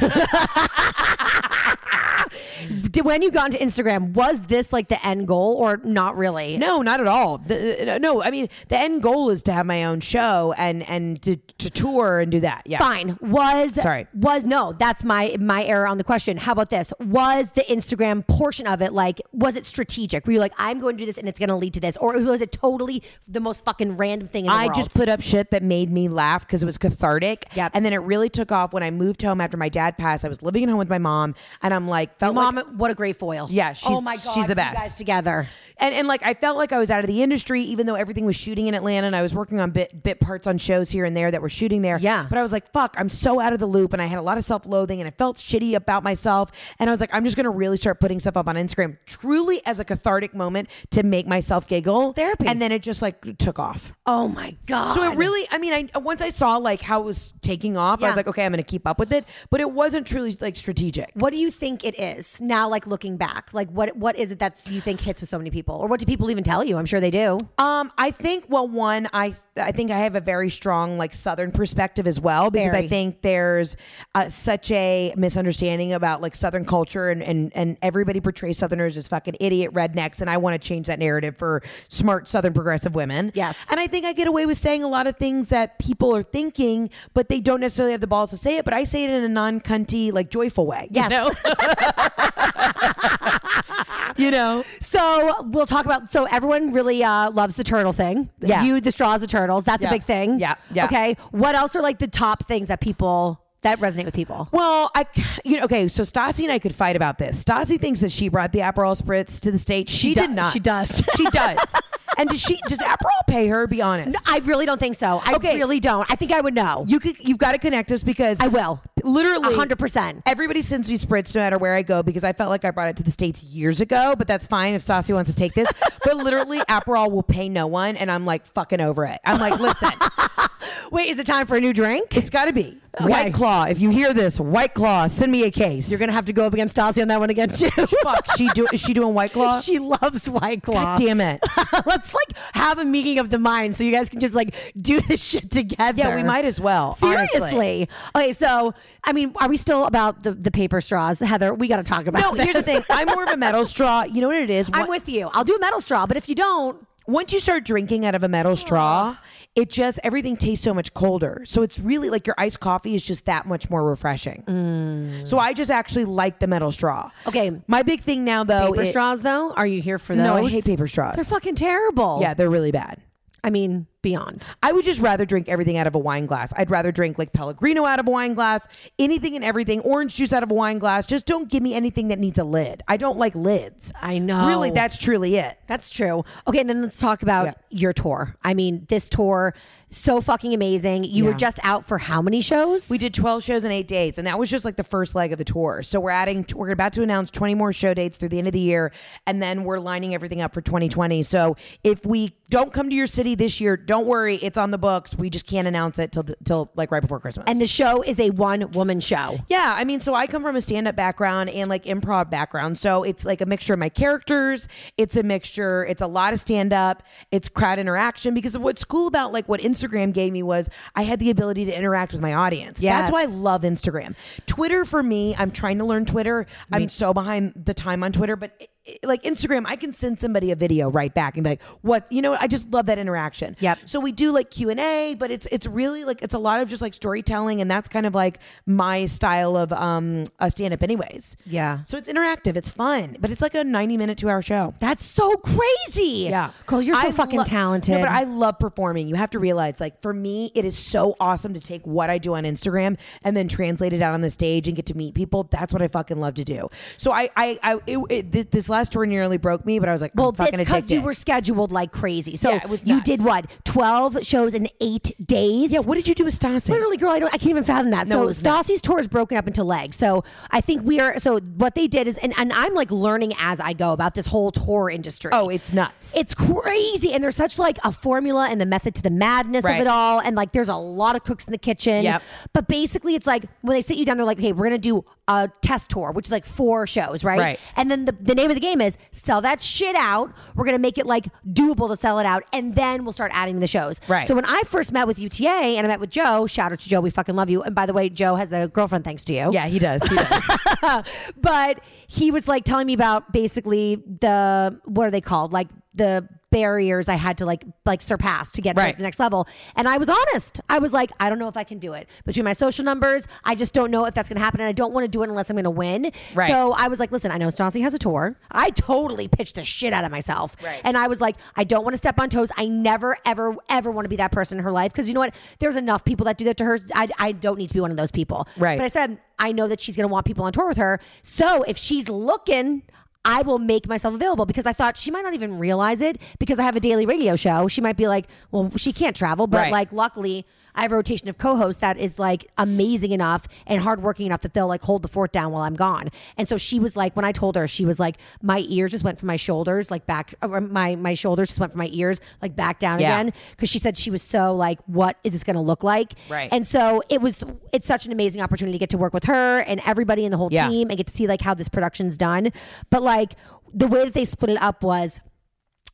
Did, when you got into Instagram, was this like the end goal or not really? No, not at all. The, no, I mean the end goal is to have my own show and and to, to tour and do that. Yeah. Fine. Was Sorry. Was no. That's my my error on the question. How about this? Was the Instagram portion of it like? Was it strategic? Were you like, I'm going to do this and it's going to lead to this, or was it totally the most fucking random thing in the I world? just put up shit that made me laugh because it was cathartic. Yep. And then it really took off when I moved home after my dad passed. I was living at home with my mom, and I'm like, felt Mom, like, what a great foil. Yeah, she's- oh my god, she's the best. guys together. and and like I felt like I was out of the industry, even though everything was shooting in Atlanta, and I was working on bit bit parts on shows here and there that were shooting there. Yeah. But I was like, fuck, I'm so out of the loop, and I had a lot of self loathing, and I felt shitty about myself, and I was like, I'm just gonna really start putting stuff up on Instagram, truly as a cathartic moment to make myself giggle. Therapy. and then it just like took off. Oh my god. So it really, I mean, I once I saw like how it was taking off, I was like, okay, I'm going to keep up with it. But it wasn't truly like strategic. What do you think it is now? Like looking back, like what what is it that you think hits with so many people, or what do people even tell you? I'm sure they do. Um, I think well, one, I I think I have a very strong like Southern perspective as well because Very. I think there's uh, such a misunderstanding about like Southern culture and and and everybody portrays Southerners as fucking idiot rednecks, and I want to change that narrative for smart Southern progressive women. Yes. and I think I get away with saying a lot of things that people are thinking, but they don't necessarily have the balls to say it. But I say it in a non-cunty, like joyful way. Yes. You know. you know. So we'll talk about. So everyone really uh, loves the turtle thing. Yeah. You, the straws, the turtles. That's Yeah. a big thing. Yeah, yeah. Okay. What else are like the top things that people that resonate with people? Well, I, you know, okay. So Stassi and I could fight about this. Stassi thinks that she brought the Aperol spritz to the state. She, do- did not. she does. she does. And does she? Does Aperol pay her? Be honest. I really don't think so. I Okay. really don't. I think I would know. You could. You've got to connect us because I will. Literally, hundred percent. Everybody sends me spritz no matter where I go because I felt like I brought it to the states years ago. But that's fine if Stassi wants to take this. but literally, Aperol will pay no one, and I'm like fucking over it. I'm like, listen, Wait, is it time for a new drink? it's got to be Okay. White Claw. If you hear this, White Claw, send me a case. You're gonna have to go up against Stassi on that one again too. fuck. She do? Is she doing White Claw? she loves White Claw. God damn it. Let's like have a meeting of the mind so you guys can just like do this shit together. Yeah, we might as well. honestly. Seriously. Okay, so I mean, are we still about the, the paper straws, Heather? We got to talk about. No, here's the thing. I'm more of a metal straw. You know what it is? I'm with you. I'll do a metal straw, but if you don't, Once you start drinking out of a metal straw, it just everything tastes so much colder. So it's really like your iced coffee is just that much more refreshing. Mm. So I just actually like the metal straw. Okay. My big thing now though paper it- straws though, are you here for those? No, I hate paper straws. They're fucking terrible. Yeah, they're really bad. I mean, beyond. I would just rather drink everything out of a wine glass. I'd rather drink like Pellegrino out of a wine glass, anything and everything, orange juice out of a wine glass. Just don't give me anything that needs a lid. I don't like lids. I know. Really, that's truly it. That's true. Okay, and then let's talk about Yeah. your tour. I mean, this tour so fucking amazing. You were just out for how many shows? We did 12 shows in eight days, and that was just like the first leg of the tour. So we're adding, we're about to announce 20 more show dates through the end of the year, and then we're lining everything up for 2020. So if we don't come to your city this year, don't worry, it's on the books. We just can't announce it till the, till like right before Christmas. and the show is a one woman show. Yeah, I mean, so I come from a stand up background and like improv background. So it's like a mixture of my characters. It's a mixture, it's a lot of stand up, it's crowd interaction because what's cool about like what Instagram Instagram gave me was I had the ability to interact with my audience. Yes. That's why I love Instagram. Twitter for me, I'm trying to learn Twitter. I'm so behind the time on Twitter, but like Instagram, I can send somebody a video right back and be like, "What?" You know, I just love that interaction. Yep. So we do like Q and A, but it's it's really like it's a lot of just like storytelling, and that's kind of like my style of um a stand up, anyways. Yeah. So it's interactive, it's fun, but it's like a 90 minute, two hour show. That's so crazy. Yeah. Girl, you're so I fucking lo- talented. No, but I love performing. You have to realize, like, for me, it is so awesome to take what I do on Instagram and then translate it out on the stage and get to meet people. That's what I fucking love to do. So I, I, I it, it, this last tour nearly broke me, but I was like, well, it's because you were scheduled like crazy. So Yeah, it was you nuts. did what? 12 shows in eight days? yeah. What did you do with Stassi? Literally, girl, I don't. I can't even fathom that. No, so. Stassi's tour is broken up into legs. So I think we are. So what they did is, and, and I'm like learning as I go about this whole tour industry. Oh, it's nuts. It's crazy, and there's such like a formula and the method to the madness Right. of it all, and like there's a lot of cooks in the kitchen. Yep. But basically, it's like when they sit you down, they're like, "Okay, we're gonna do a test tour, which is like four shows, right? Right. And then the, the name of the game is sell that shit out. We're gonna make it like doable to sell it out, and then we'll start adding the shows. Right. So when I first met with UTA and I met with Joe, shout out to Joe, we fucking love you. And by the way, Joe has a girlfriend thanks to you. yeah, he does. He does. but he was like telling me about basically the what are they called like the barriers I had to like like surpass to get to Right. like, the next level. And I was honest. I was like, I don't know if I can do it. Between my social numbers, I just don't know if that's gonna happen. And I don't want to do it unless I'm gonna win. Right. So I was like, listen, I know Stassi has a tour. I totally pitched the shit out of myself. Right. And I was like, I don't want to step on toes. I never, ever, ever want to be that person in her life. Cause you know what? There's enough people that do that to her. I, I don't need to be one of those people. Right. But I said, I know that she's going to want people on tour with her. So if she's looking, I will make myself available because I thought she might not even realize it because I have a daily radio show. She might be like, well, she can't travel. But Right. like, luckily, I have a rotation of co hosts that is like amazing enough and hardworking enough that they'll like hold the fort down while I'm gone. And so she was like, when I told her, she was like, my ears just went from my shoulders, like back, uh, or my, my shoulders just went from my ears, like back down Yeah. again. Cause she said she was so like, what is this going to look like? Right. And so it was it's such an amazing opportunity to get to work with her and everybody in the whole Yeah. team and get to see like how this production's done. But like the way that they split it up was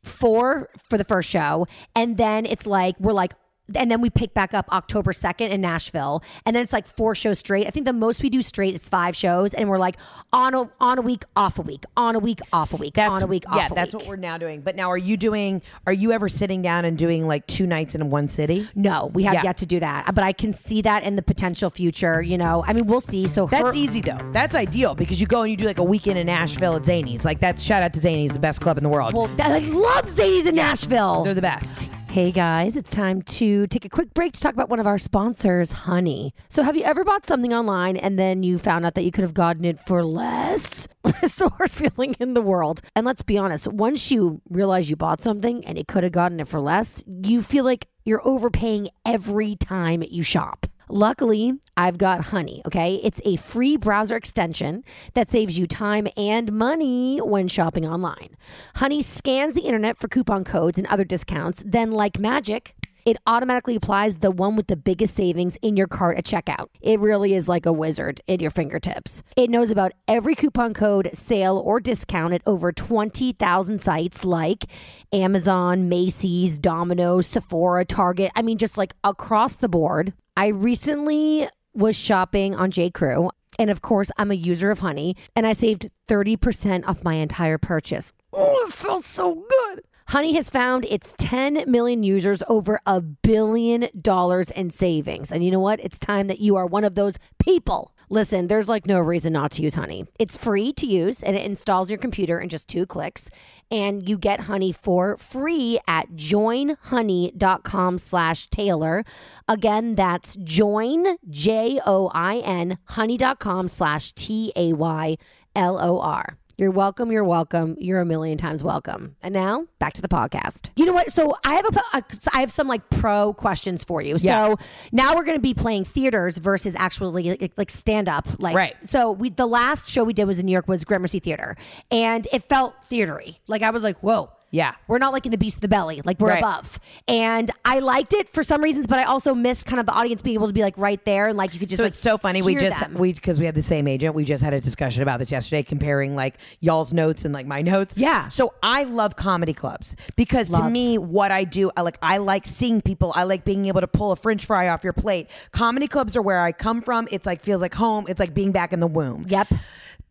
four for the first show and then it's like we're like and then we pick back up October 2nd in Nashville. And then it's like four shows straight. I think the most we do straight is five shows. And we're like on a on a week, off a week, on a week, off a week, on a week, off yeah, that's week. what we're now doing. But now, are you doing? Are you ever sitting down and doing like two nights in one city? No, we have Yeah. yet to do that. But I can see that in the potential future. You know, I mean, we'll see. So That's her- easy though. That's ideal because you go and you do like a weekend in Nashville at Zanies. Like that's shout out to Zanies, the best club in the world. Well, I love Zay's in Nashville. They're the best. Hey guys, it's time to take a quick break to talk about one of our sponsors, Honey. So, have you ever bought something online and then you found out that you could have gotten it for less? it's the worst feeling in the world. And let's be honest, once you realize you bought something and you could have gotten it for less, you feel like you're overpaying every time you shop. Luckily, I've got Honey, okay? It's a free browser extension that saves you time and money when shopping online. Honey scans the internet for coupon codes and other discounts, then, like magic, it automatically applies the one with the biggest savings in your cart at checkout. It really is like a wizard at your fingertips. It knows about every coupon code, sale, or discount at over 20,000 sites like Amazon, Macy's, Domino's, Sephora, Target. I mean, just like across the board. I recently was shopping on J. Crew. And of course, I'm a user of Honey, and I saved 30% off my entire purchase. Oh, it felt so good. Honey has found its 10 million users over a billion dollars in savings. And you know what? It's time that you are one of those people. Listen, there's like no reason not to use Honey. It's free to use and it installs your computer in just two clicks. And you get Honey for free at joinhoney.com slash Taylor. Again, that's join, J O I N, honey.com slash T A Y L O R. You're welcome. You're welcome. You're a million times welcome. And now back to the podcast. You know what? So I have a, a uh, I have some like pro questions for you. Yeah. So now we're going to be playing theaters versus actually like, like stand up. Like Right. So we the last show we did was in New York was Gramercy Theater, and it felt theatery. Like I was like, whoa. Yeah. We're not like in the beast of the belly, like we're Right. above. And I liked it for some reasons, but I also missed kind of the audience being able to be like right there and like you could just so like, it's so funny. We just them. we because we had the same agent. We just had a discussion about this yesterday, comparing like y'all's notes and like my notes. Yeah. So I love comedy clubs because to me, what I do, I like I like seeing people. I like being able to pull a French fry off your plate. Comedy clubs are where I come from. It's like feels like home. It's like being back in the womb. Yep.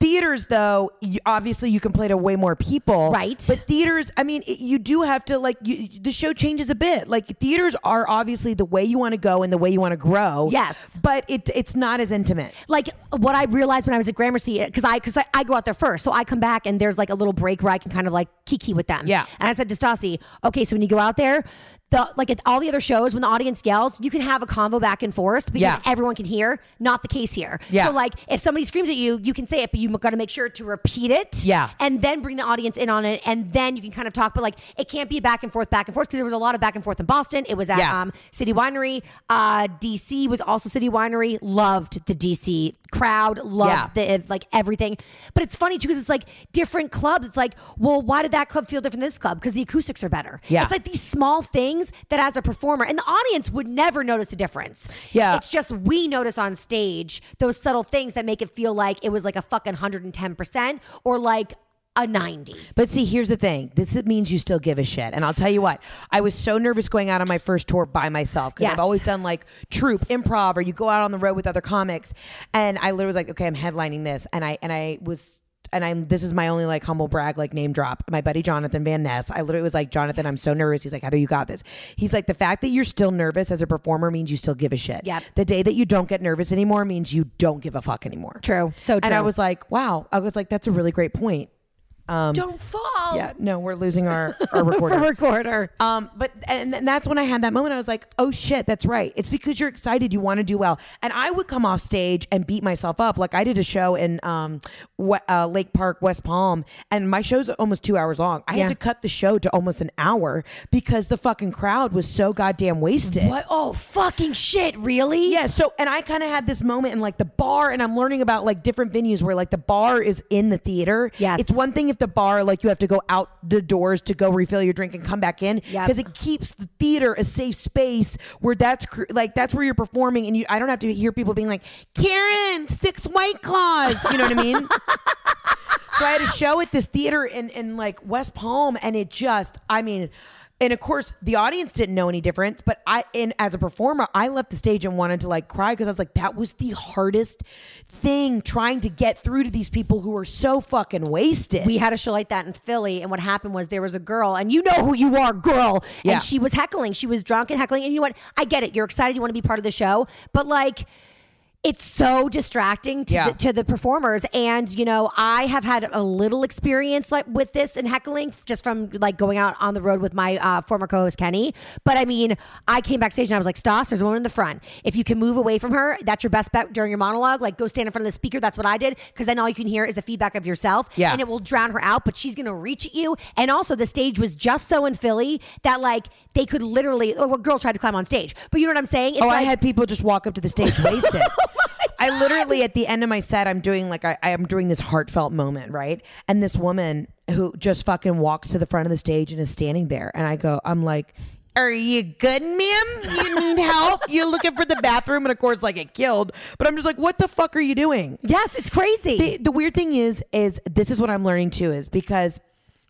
Theaters, though, you, obviously you can play to way more people, Right. But theaters, I mean, it, you do have to like you, the show changes a bit. Like theaters are obviously the way you want to go and the way you want to grow. Yes. but it it's not as intimate. like what I realized when I was at Gramercy, because I because I, I go out there first, so I come back and there's like a little break where I can kind of like kiki with them. Yeah. And I said to Stassi, okay, so when you go out there, the like at all the other shows, when the audience yells, you can have a convo back and forth because Yeah. everyone can hear. Not the case here. Yeah. So like if somebody screams at you, you can say it, but you got to make sure to repeat it. Yeah. And then bring the audience in on it, and then you can kind of talk. But like it can't be back and forth, back and forth because there was a lot of back and forth in Boston. It was at Yeah. um, City Winery. Uh, DC was also City Winery. Loved the DC crowd. Loved Yeah. the like everything. But it's funny too because it's like different clubs. It's like, well, why did that club feel different than this club? Because the acoustics are better. Yeah. It's like these small things that as a performer and the audience would never notice a difference. Yeah. It's just we notice on stage those subtle things that make it feel like it was like a fucking 110% or like a 90. But see, here's the thing. This means you still give a shit. And I'll tell you what, I was so nervous going out on my first tour by myself because Yes. I've always done like troupe, improv, or you go out on the road with other comics. And I literally was like, okay, I'm headlining this. And I and I was and I'm this is my only like humble brag, like name drop. My buddy Jonathan Van Ness. I literally was like, Jonathan, I'm so nervous. He's like, Heather, you got this. He's like, the fact that you're still nervous as a performer means you still give a shit. Yep. The day that you don't get nervous anymore means you don't give a fuck anymore. True. So true. And I was like, wow. I was like, that's a really great point. Don't fall. Yeah, no, we're losing our, our recorder. recorder. Um, but and, and that's when I had that moment. I was like, "Oh shit, that's right." It's because you're excited, you want to do well. And I would come off stage and beat myself up. Like I did a show in um, uh, Lake Park, West Palm, and my show's almost two hours long. I Yeah. had to cut the show to almost an hour because the fucking crowd was so goddamn wasted. What? Oh, fucking shit. Really? Yeah, so and I kind of had this moment in like the bar, and I'm learning about like different venues where like the bar is in the theater. Yeah. it's one thing if the bar like you have to go out the doors to go refill your drink and come back in Yep. because it keeps the theater a safe space where that's cr- like that's where you're performing, and you I don't have to hear people being like Karen six white claws. You know what I mean? So I had a show at this theater in, in like West Palm, and it just, I mean, and of course the audience didn't know any difference, but I, and as a performer, I left the stage and wanted to like cry because I was like, that was the hardest thing trying to get through to these people who are so fucking wasted. we had a show like that in Philly, and what happened was there was a girl, and you know who you are, girl, Yeah. and she was heckling. She was drunk and heckling, and you know what? I get it. You're excited. You want to be part of the show, but like. It's so distracting to, Yeah. the, to the performers, and you know I have had a little experience like with this and heckling just from like going out on the road with my uh, former co-host Kenny. But I mean, I came backstage and I was like, "Stas, there's a woman in the front. If you can move away from her, that's your best bet during your monologue. Like, go stand in front of the speaker. That's what I did because then all you can hear is the feedback of yourself, Yeah. and it will drown her out. But she's gonna reach at you, and also the stage was just so in Philly that like they could literally. Oh, a girl tried to climb on stage, but you know what I'm saying? It's Oh, I had people just walk up to the stage wasted. I literally at the end of my set, I'm doing like I, I am doing this heartfelt moment, right? And this woman who just fucking walks to the front of the stage and is standing there, and I go, I'm like. Are you good, ma'am? You need help? You're looking for the bathroom, and of course, like it killed. But I'm just like, what the fuck are you doing? Yes, it's crazy. the, the weird thing is is this is what i'm learning too is because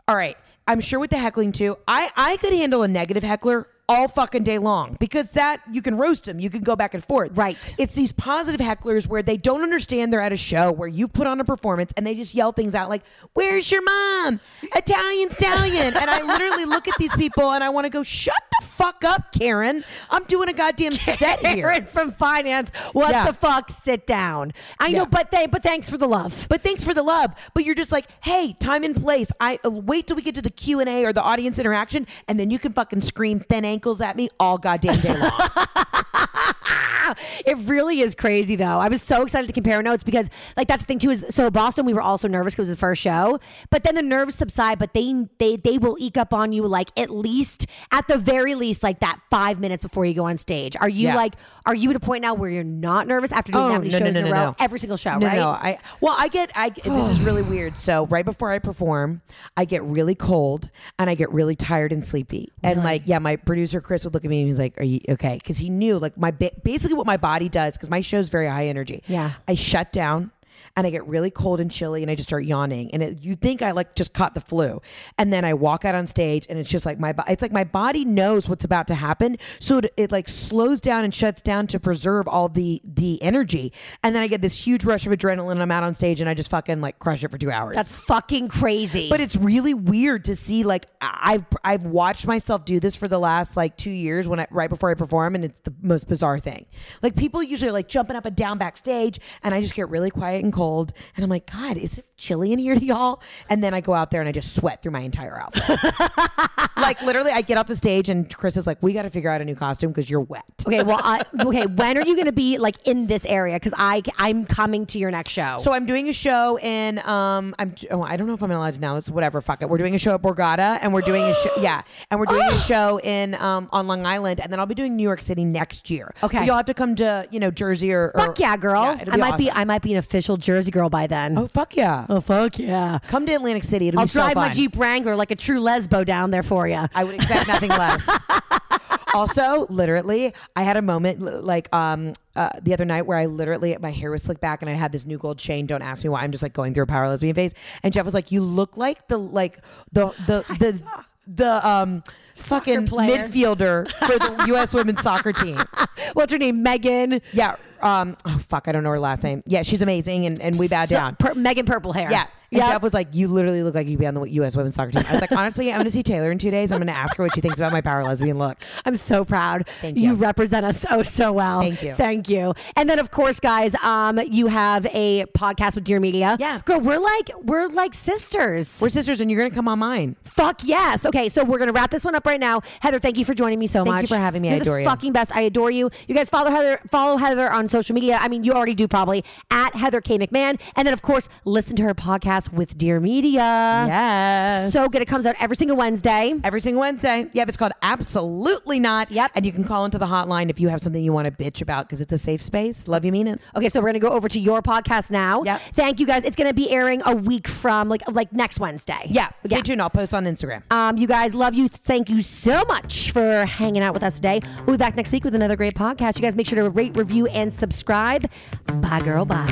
all right i'm sure with the heckling too i i could handle a negative heckler all fucking day long because that you can roast them you can go back and forth Right. it's these positive hecklers where they don't understand they're at a show where you've put on a performance and they just yell things out like where's your mom italian stallion and i literally look at these people and i want to go shut the fuck up karen i'm doing a goddamn set here Karen from finance. What Yeah. the fuck? Sit down. I Yeah. know, but they, but thanks for the love. But thanks for the love. But you're just like, hey, time and place. I uh, wait till we get to the Q and A or the audience interaction, and then you can fucking scream thin ankles at me all goddamn day long. it really is crazy though. I was so excited to compare notes because like that's the thing too is so Boston we were also nervous because it was the first show, but then the nerves subside. But they they they will eke up on you like at least at the very least like that five minutes before you go on stage. Are you Yeah. like are you at a point now where you're not nervous after doing oh, that many shows in a row? Every single show, no, right? No, I well, I get I this is really weird. So right before I perform, I get really cold and I get really tired and sleepy. And like, yeah, my producer Chris would look at me and he's like, "Are you okay?" Because he knew like my ba- basically what my body does because my show's very high energy. Yeah. I shut down. And I get really cold and chilly, and I just start yawning. And it, you think I like just caught the flu, and then I walk out on stage, and it's just like my it's like my body knows what's about to happen, so it, it like slows down and shuts down to preserve all the the energy. And then I get this huge rush of adrenaline, and I'm out on stage, and I just fucking like crush it for two hours. That's fucking crazy. But it's really weird to see like I've I've watched myself do this for the last like two years when I right before I perform and it's the most bizarre thing. Like people usually are like jumping up and down backstage and I just get really quiet and cold and I'm like, God, is it chilly in here to y'all? And then I go out there and I just sweat through my entire outfit. like literally I get off the stage and Chris is like, We gotta figure out a new costume because you're wet. okay, well, I, okay. When are you going to be like in this area? Because I I'm coming to your next show. So I'm doing a show in um I'm oh, I don't know if I'm allowed to now. It's whatever. Fuck it. We're doing a show at Borgata and we're doing a show yeah, and we're doing a show in um on Long Island and then I'll be doing New York City next year. Okay. But you'll have to come to you know Jersey or, or fuck yeah, girl. Yeah, I might be. I might be an official Jersey girl by then. Oh fuck yeah. Oh, fuck yeah. Come to Atlantic City. It'll I'll be so drive my. Jeep Wrangler like a true lesbo down there for you. I would expect nothing less. also, literally, I had a moment like um uh, the other night where I literally my hair was slicked back and I had this new gold chain. Don't ask me why. I'm just like going through a power lesbian phase. And Jeff was like, "You look like the like the the the." The um fucking player. midfielder for the U.S. women's soccer team. What's her name? Megan. Yeah. Um. Oh fuck. I don't know her last name. Yeah, she's amazing, and, and we bow So- down. per- Megan purple hair. Yeah. And Yep. Jeff was like, "You literally look like you'd be on the U.S. women's soccer team." I was like, "Honestly, I'm going to see Taylor in two days. I'm going to ask her what she thinks about my power lesbian look." I'm so proud. Thank you. You represent us so so well. Thank you. Thank you. And then of course, guys, um, you have a podcast with Dear Media. Yeah. girl, we're like we're like sisters. We're sisters, and you're going to come on mine. Fuck yes. Okay, so we're gonna wrap this one up right now. Heather, thank you for joining me so Thank you much. for having me. You're adore the you. Fucking best. I adore you. You guys follow Heather. Follow Heather on social media. I mean, you already do probably at Heather K McMahan, and then of course listen to her podcast with Dear Media. Yes. So good. It comes out every single Wednesday. Every single Wednesday. Yep, it's called Absolutely Not. Yep. And you can call into the hotline if you have something you want to bitch about because it's a safe space. Love you, mean it. Okay, so we're gonna go over to your podcast now. Yep. Thank you guys. It's gonna be airing a week from like like next Wednesday. Yeah. Stay tuned. I'll post on Instagram. Um, you guys love you. Thank you so much for hanging out with us today. We'll be back next week with another great podcast. You guys make sure to rate, review, and subscribe. Bye, girl. Bye.